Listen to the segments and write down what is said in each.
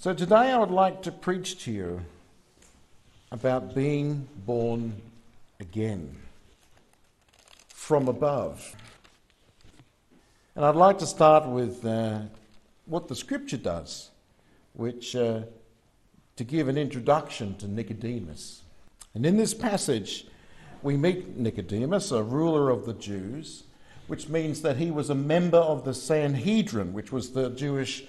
So today I would like to preach to you about being born again from above. And I'd like to start with uh, what the scripture does, which uh, to give an introduction to Nicodemus. And in this passage, we meet Nicodemus, a ruler of the Jews, which means that he was a member of the Sanhedrin, which was the Jewish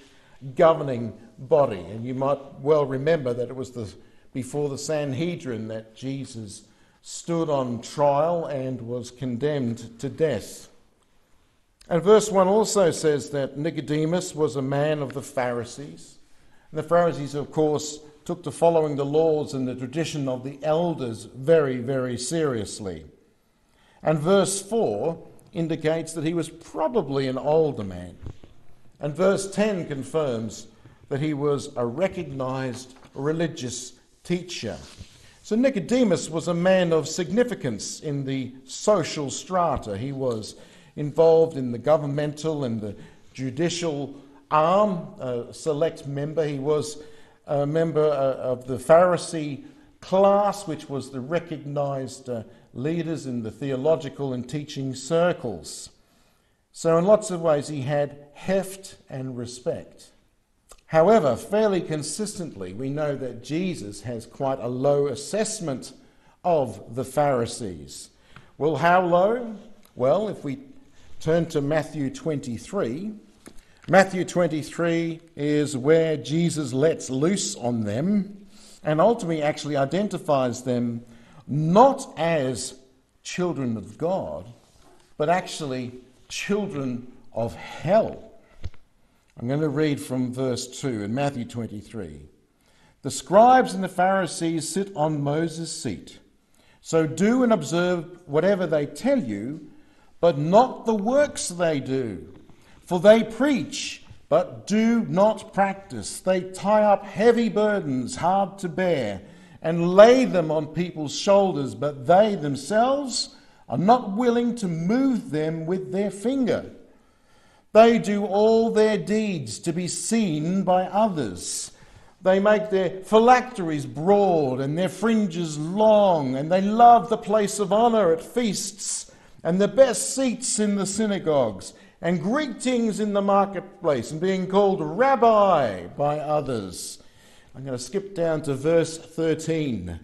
governing body. And you might well remember that it was the, before the Sanhedrin that Jesus stood on trial and was condemned to death. And verse 1 also says that Nicodemus was a man of the Pharisees. And the Pharisees, of course, took to following the laws and the tradition of the elders very, very seriously. And verse 4 indicates that he was probably an older man. And verse 10 confirms that he was a recognized religious teacher. So Nicodemus was a man of significance in the social strata. He was involved in the governmental and the judicial arm, a select member. He was a member uh, of the Pharisee class, which was the recognized uh, leaders in the theological and teaching circles. So, in lots of ways, he had heft and respect. However, fairly consistently, we know that Jesus has quite a low assessment of the Pharisees. Well, how low? Well, if we turn to Matthew 23, Matthew 23 is where Jesus lets loose on them and ultimately actually identifies them not as children of God, but actually children of hell. I'm going to read from verse 2 in Matthew 23. The scribes and the Pharisees sit on Moses' seat. So do and observe whatever they tell you, but not the works they do. For they preach, but do not practice. They tie up heavy burdens hard to bear and lay them on people's shoulders, but they themselves are not willing to move them with their finger. They do all their deeds to be seen by others. They make their phylacteries broad and their fringes long, and they love the place of honor at feasts and the best seats in the synagogues and greetings in the marketplace and being called rabbi by others. I'm going to skip down to verse 13.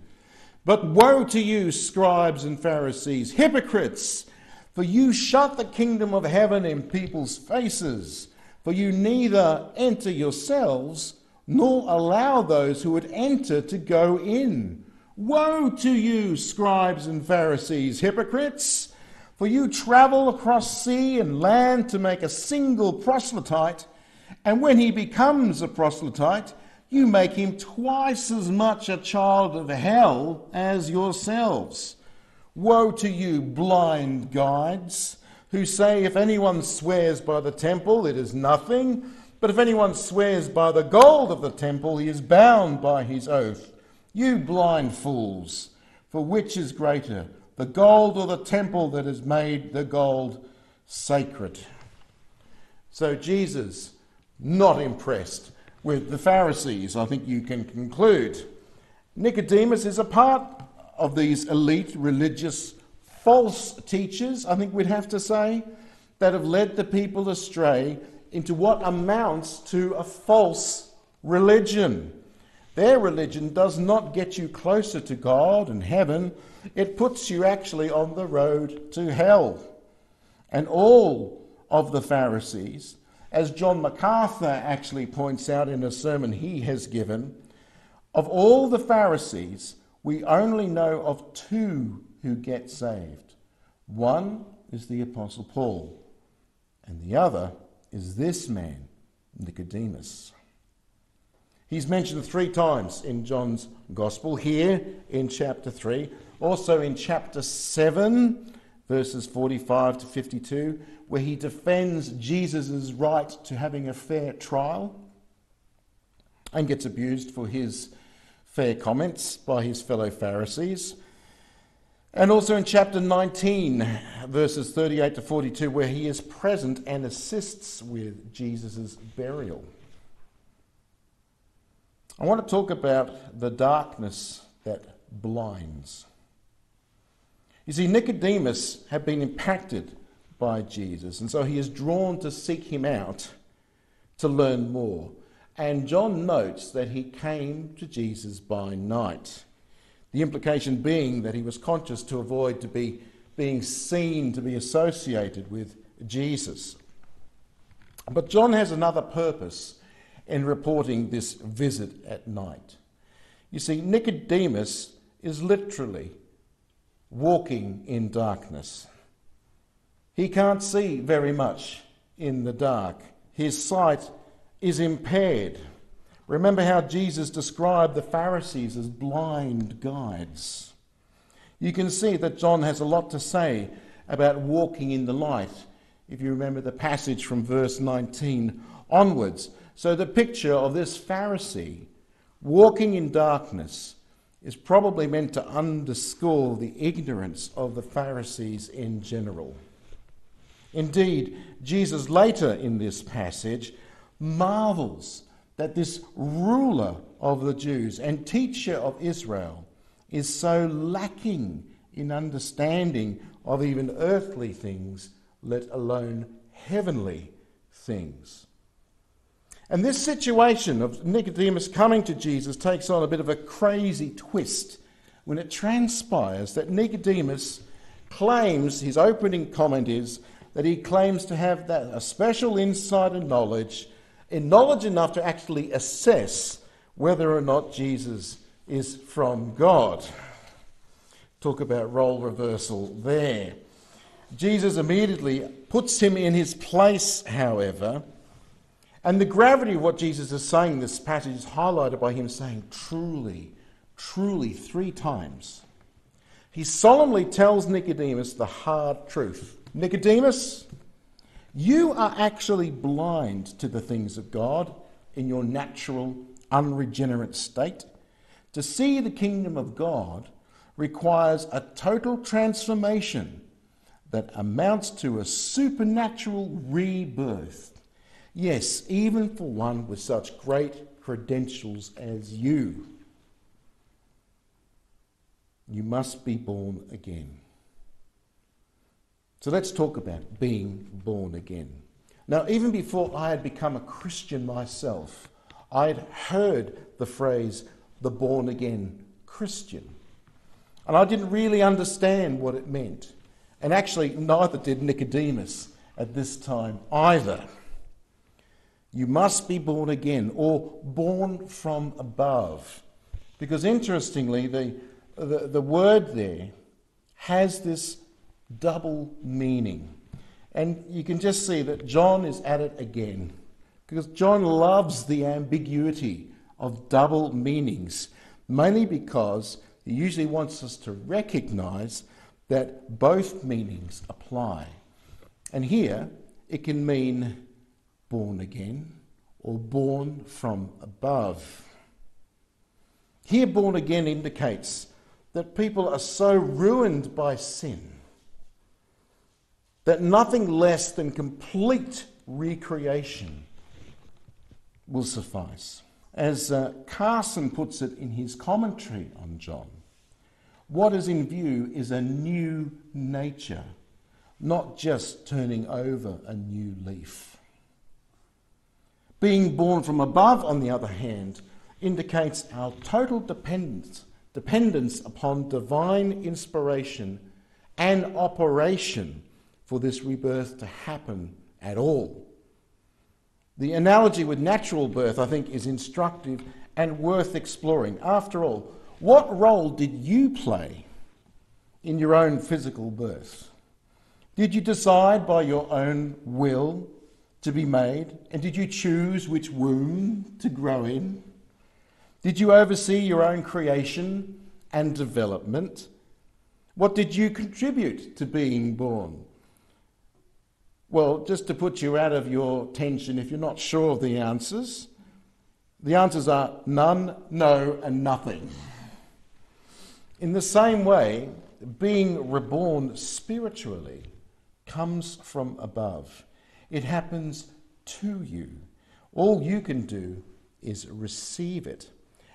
But woe to you, scribes and Pharisees, hypocrites! For you shut the kingdom of heaven in people's faces, for you neither enter yourselves nor allow those who would enter to go in. Woe to you, scribes and Pharisees, hypocrites! For you travel across sea and land to make a single proselyte, and when he becomes a proselyte, you make him twice as much a child of hell as yourselves. Woe to you, blind guides, who say, If anyone swears by the temple, it is nothing, but if anyone swears by the gold of the temple, he is bound by his oath. You blind fools, for which is greater? the gold or the temple that has made the gold sacred. So Jesus, not impressed with the Pharisees, I think you can conclude. Nicodemus is a part of these elite religious false teachers, I think we'd have to say, that have led the people astray into what amounts to a false religion. Their religion does not get you closer to God and heaven, it puts you actually on the road to hell. And all of the Pharisees, as John MacArthur actually points out in a sermon he has given, of all the Pharisees, we only know of two who get saved. One is the Apostle Paul, and the other is this man, Nicodemus. He's mentioned three times in John's Gospel, here in chapter 3, also in chapter 7, verses 45 to 52, where he defends Jesus' right to having a fair trial and gets abused for his fair comments by his fellow Pharisees. And also in chapter 19, verses 38 to 42, where he is present and assists with Jesus' burial. I want to talk about the darkness that blinds. You see, Nicodemus had been impacted by Jesus, and so he is drawn to seek him out to learn more. And John notes that he came to Jesus by night. The implication being that he was conscious to avoid to be being seen to be associated with Jesus. But John has another purpose in reporting this visit at night. You see, Nicodemus is literally walking in darkness. He can't see very much in the dark. His sight is impaired. Remember how Jesus described the Pharisees as blind guides. You can see that John has a lot to say about walking in the light, if you remember the passage from verse 19 onwards. So, the picture of this Pharisee walking in darkness is probably meant to underscore the ignorance of the Pharisees in general. Indeed, Jesus later in this passage marvels that this ruler of the Jews and teacher of Israel is so lacking in understanding of even earthly things, let alone heavenly things. And this situation of Nicodemus coming to Jesus takes on a bit of a crazy twist when it transpires that Nicodemus claims, his opening comment is, that he claims to have that, a special insight and knowledge, in knowledge enough to actually assess whether or not Jesus is from God. Talk about role reversal there. Jesus immediately puts him in his place, however and the gravity of what Jesus is saying in this passage is highlighted by him saying, truly, truly, three times. He solemnly tells Nicodemus the hard truth Nicodemus, you are actually blind to the things of God in your natural, unregenerate state. To see the kingdom of God requires a total transformation that amounts to a supernatural rebirth. Yes, even for one with such great credentials as you. You must be born again. So let's talk about being born again. Now, even before I had become a Christian myself, I had heard the phrase the born again Christian. And I didn't really understand what it meant. And actually, neither did Nicodemus at this time either. You must be born again or born from above. Because interestingly, the, the, the word there has this double meaning. And you can just see that John is at it again. Because John loves the ambiguity of double meanings, mainly because he usually wants us to recognize that both meanings apply. And here it can mean born again or born from above. Here, born again indicates that people are so ruined by sin that nothing less than complete recreation will suffice. As uh, Carson puts it in his commentary on John, what is in view is a new nature, not just turning over a new leaf. Being born from above, on the other hand, indicates our total dependence, dependence upon divine inspiration and operation for this rebirth to happen at all. The analogy with natural birth, I think, is instructive and worth exploring. After all, what role did you play in your own physical birth? Did you decide by your own will to be made? And did you choose which womb to grow in? Did you oversee your own creation and development? What did you contribute to being born? Well, just to put you out of your tension, if you're not sure of the answers, the answers are none, no, and nothing. In the same way, being reborn spiritually comes from above. It happens to you. All you can do is receive it.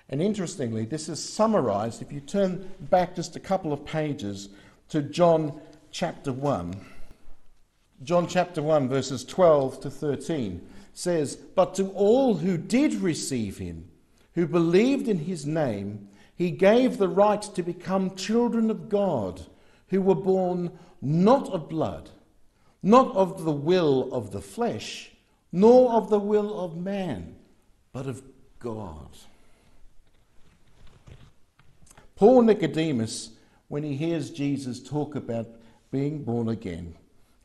And interestingly, this is summarized if you turn back just a couple of pages to John chapter 1. John chapter 1, verses 12 to 13 says, But to all who did receive him, who believed in his name, he gave the right to become children of God, who were born not of blood, not of the will of the flesh, nor of the will of man, but of God. Poor Nicodemus, when he hears Jesus talk about being born again,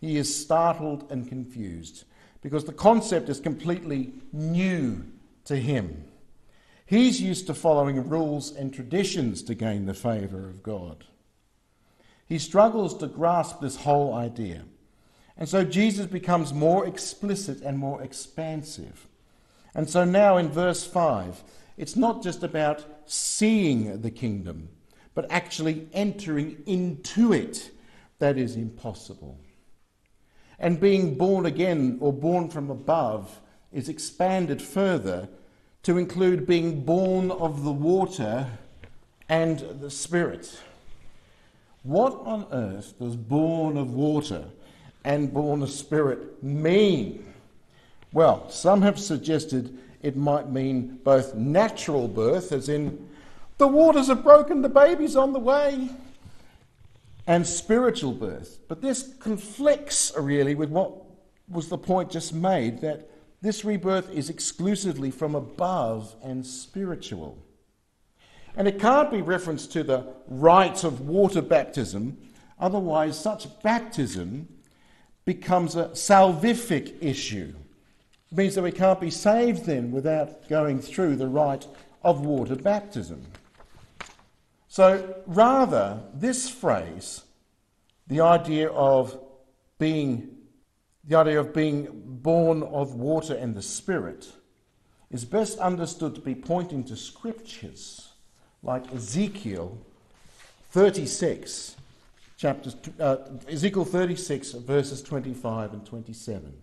he is startled and confused because the concept is completely new to him. He's used to following rules and traditions to gain the favour of God. He struggles to grasp this whole idea. And so Jesus becomes more explicit and more expansive. And so now in verse 5, it's not just about seeing the kingdom, but actually entering into it that is impossible. And being born again or born from above is expanded further to include being born of the water and the Spirit. What on earth does born of water and born of Spirit mean? Well, some have suggested it might mean both natural birth, as in the waters have broken, the baby's on the way, and spiritual birth. But this conflicts really with what was the point just made that this rebirth is exclusively from above and spiritual. And it can't be referenced to the rite of water baptism, otherwise, such baptism becomes a salvific issue. It means that we can't be saved then without going through the rite of water baptism. So, rather, this phrase, the idea of being the idea of being born of water and the Spirit is best understood to be pointing to scriptures like Ezekiel 36, chapters, uh, Ezekiel 36, verses 25 and 27,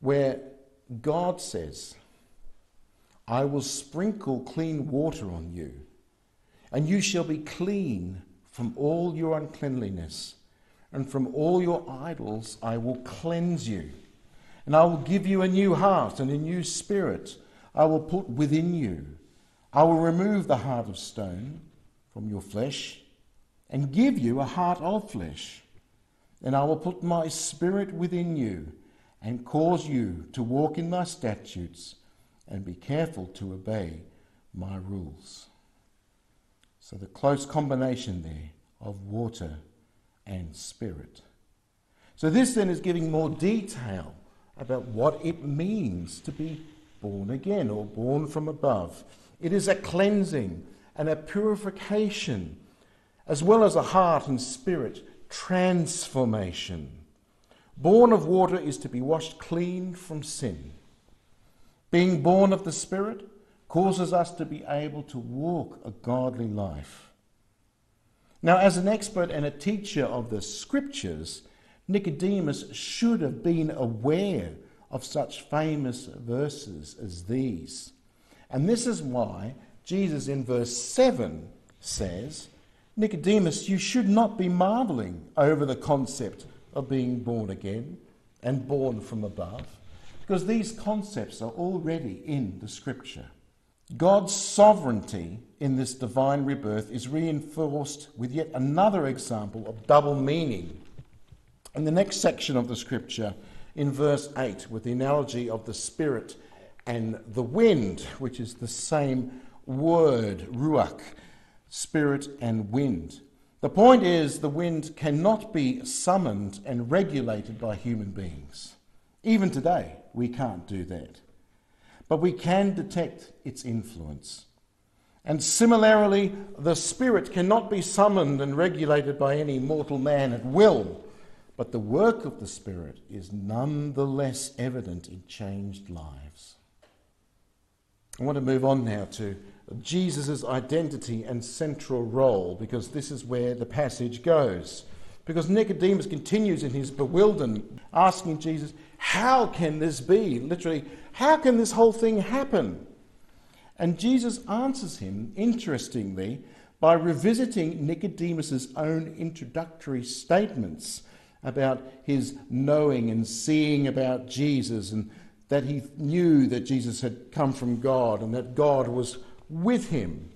where God says, I will sprinkle clean water on you, and you shall be clean from all your uncleanliness and from all your idols I will cleanse you. And I will give you a new heart and a new spirit I will put within you. I will remove the heart of stone from your flesh and give you a heart of flesh. And I will put my spirit within you and cause you to walk in my statutes and be careful to obey my rules. So, the close combination there of water and spirit. So, this then is giving more detail about what it means to be born again or born from above. It is a cleansing and a purification, as well as a heart and spirit transformation. Born of water is to be washed clean from sin. Being born of the Spirit causes us to be able to walk a godly life. Now, as an expert and a teacher of the scriptures, Nicodemus should have been aware of such famous verses as these. And this is why Jesus in verse 7 says, Nicodemus, you should not be marveling over the concept of being born again and born from above, because these concepts are already in the scripture. God's sovereignty in this divine rebirth is reinforced with yet another example of double meaning in the next section of the scripture, in verse 8, with the analogy of the Spirit and the wind, which is the same word, ruach, spirit and wind. The point is, the wind cannot be summoned and regulated by human beings. Even today, we can't do that but we can detect its influence. And similarly, the Spirit cannot be summoned and regulated by any mortal man at will, but the work of the Spirit is nonetheless evident in changed lives. I want to move on now to Jesus' identity and central role, because this is where the passage goes. Because Nicodemus continues in his bewilderment, asking Jesus, How can this be? Literally, how can this whole thing happen? And Jesus answers him, interestingly, by revisiting Nicodemus's own introductory statements about his knowing and seeing about Jesus and that he knew that Jesus had come from God and that God was with him.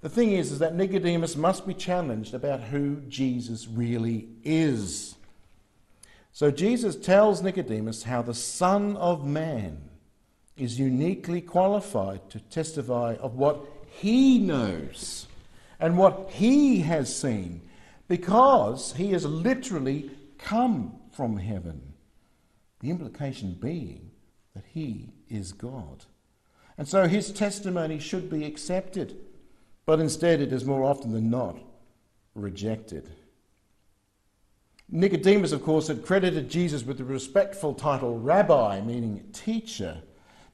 The thing is, is that Nicodemus must be challenged about who Jesus really is. So Jesus tells Nicodemus how the Son of Man is uniquely qualified to testify of what he knows and what he has seen because he has literally come from heaven. The implication being that he is God. And so his testimony should be accepted, but instead it is more often than not rejected. Nicodemus, of course, had credited Jesus with the respectful title rabbi, meaning teacher.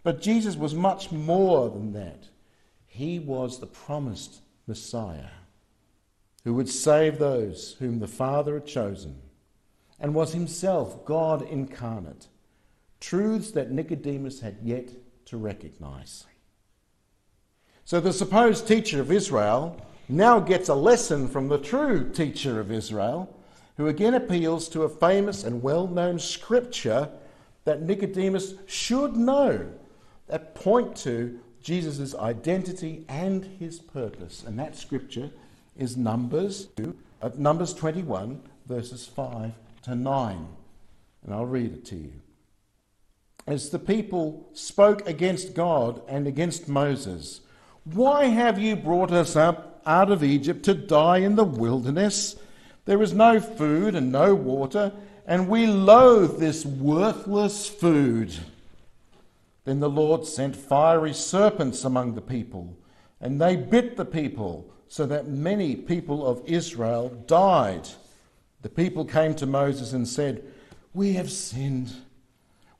But Jesus was much more than that. He was the promised Messiah who would save those whom the Father had chosen and was himself God incarnate. Truths that Nicodemus had yet to recognize. So the supposed teacher of Israel now gets a lesson from the true teacher of Israel, who again appeals to a famous and well known scripture that Nicodemus should know that point to Jesus' identity and his purpose. And that scripture is Numbers, uh, Numbers 21, verses 5 to 9. And I'll read it to you. As the people spoke against God and against Moses, Why have you brought us up out of Egypt to die in the wilderness? There is no food and no water, and we loathe this worthless food. Then the Lord sent fiery serpents among the people, and they bit the people, so that many people of Israel died. The people came to Moses and said, We have sinned.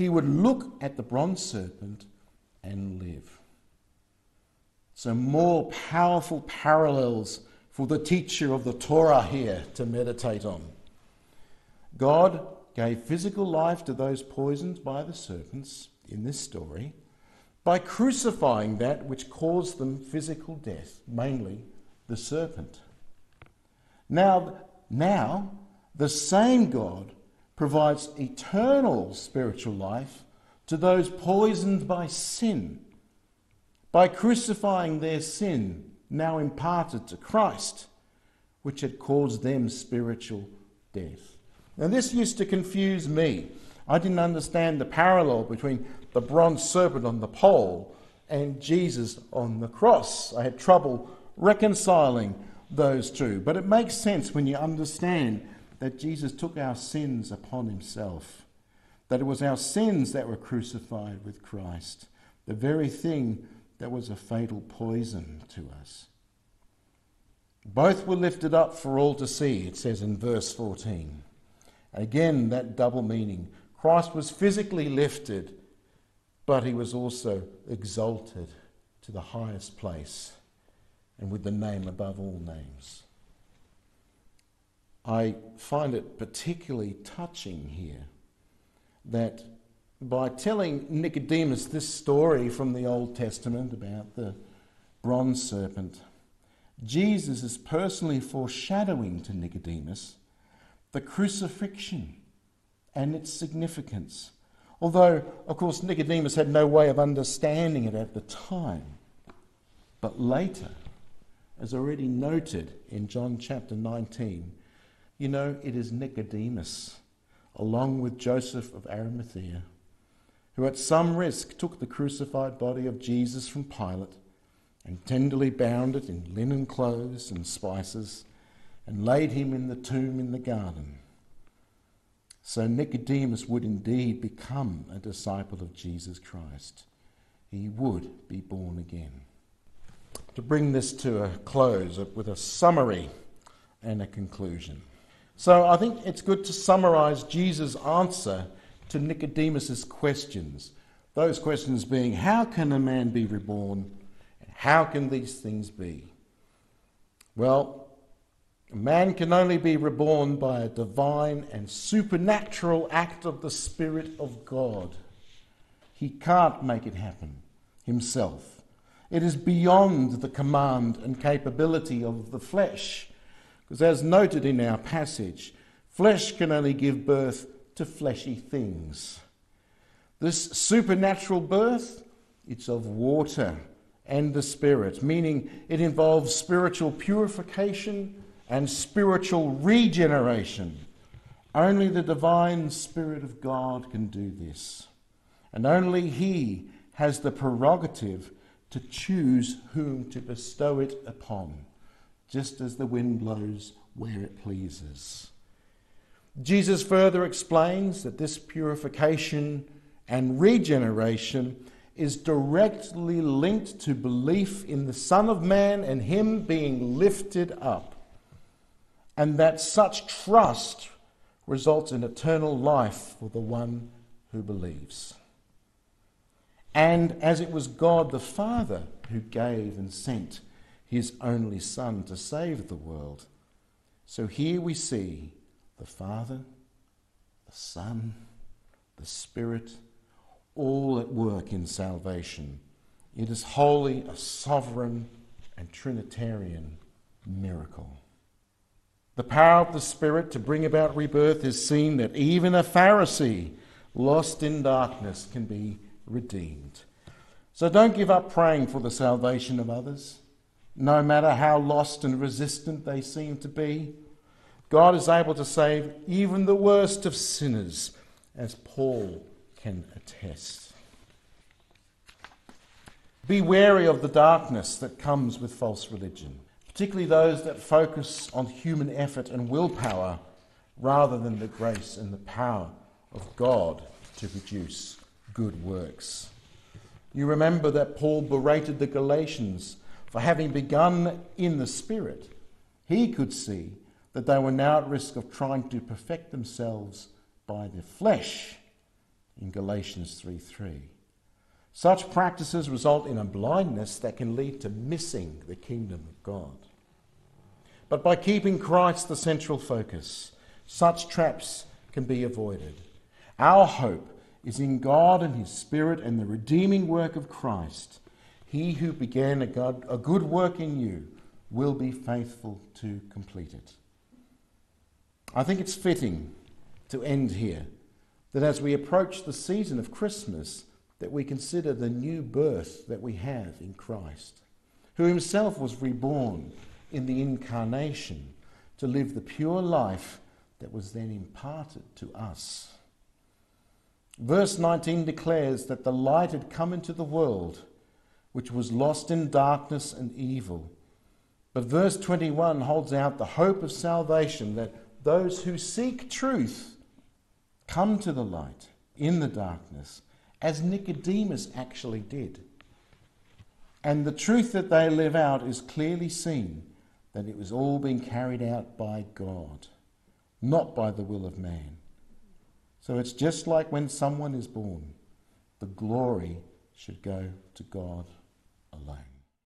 he would look at the bronze serpent and live. So, more powerful parallels for the teacher of the Torah here to meditate on. God gave physical life to those poisoned by the serpents in this story by crucifying that which caused them physical death, mainly the serpent. Now, now the same God provides eternal spiritual life to those poisoned by sin by crucifying their sin, now imparted to Christ, which had caused them spiritual death. Now, this used to confuse me. I didn't understand the parallel between the bronze serpent on the pole and Jesus on the cross. I had trouble reconciling those two. But it makes sense when you understand that Jesus took our sins upon himself, that it was our sins that were crucified with Christ, the very thing that was a fatal poison to us. Both were lifted up for all to see, it says in verse 14. Again, that double meaning. Christ was physically lifted, but he was also exalted to the highest place and with the name above all names. I find it particularly touching here that by telling Nicodemus this story from the Old Testament about the bronze serpent, Jesus is personally foreshadowing to Nicodemus the crucifixion and its significance. Although, of course, Nicodemus had no way of understanding it at the time. But later, as already noted in John chapter 19, you know, it is Nicodemus, along with Joseph of Arimathea, who at some risk took the crucified body of Jesus from Pilate and tenderly bound it in linen clothes and spices and laid him in the tomb in the garden. So Nicodemus would indeed become a disciple of Jesus Christ. He would be born again. to bring this to a close with a summary and a conclusion. So I think it's good to summarize Jesus' answer to Nicodemus's questions. Those questions being, how can a man be reborn? How can these things be? Well, a man can only be reborn by a divine and supernatural act of the Spirit of God. He can't make it happen himself. It is beyond the command and capability of the flesh. Because, as noted in our passage, flesh can only give birth to fleshy things. This supernatural birth, it's of water and the Spirit, meaning it involves spiritual purification and spiritual regeneration. Only the divine Spirit of God can do this. And only He has the prerogative to choose whom to bestow it upon, just as the wind blows where it pleases. Jesus further explains that this purification and regeneration is directly linked to belief in the Son of Man and Him being lifted up and that such trust results in eternal life for the one who believes. And as it was God the Father who gave and sent his only Son to save the world, so here we see the Father, the Son, the Spirit, all at work in salvation. It is wholly a sovereign and Trinitarian miracle. The power of the Spirit to bring about rebirth is seen that even a Pharisee lost in darkness can be redeemed. So don't give up praying for the salvation of others, no matter how lost and resistant they seem to be. God is able to save even the worst of sinners, as Paul can attest. Be wary of the darkness that comes with false religion particularly those that focus on human effort and willpower rather than the grace and the power of God to produce good works. You remember that Paul berated the Galatians for having begun in the Spirit. He could see that they were now at risk of trying to perfect themselves by the flesh in Galatians 3:3. Such practices result in a blindness that can lead to missing the kingdom of God. But by keeping Christ the central focus, such traps can be avoided. Our hope is in God and His Spirit and the redeeming work of Christ. He who began a good, a good work in you will be faithful to complete it. I think it's fitting to end here that as we approach the season of Christmas, that we consider the new birth that we have in Christ, who himself was reborn in the incarnation to live the pure life that was then imparted to us. Verse 19 declares that the light had come into the world, which was lost in darkness and evil. But verse 21 holds out the hope of salvation that those who seek truth come to the light in the darkness, as Nicodemus actually did. And the truth that they live out is clearly seen that it was all being carried out by God, not by the will of man. So it's just like when someone is born, the glory should go to God alone.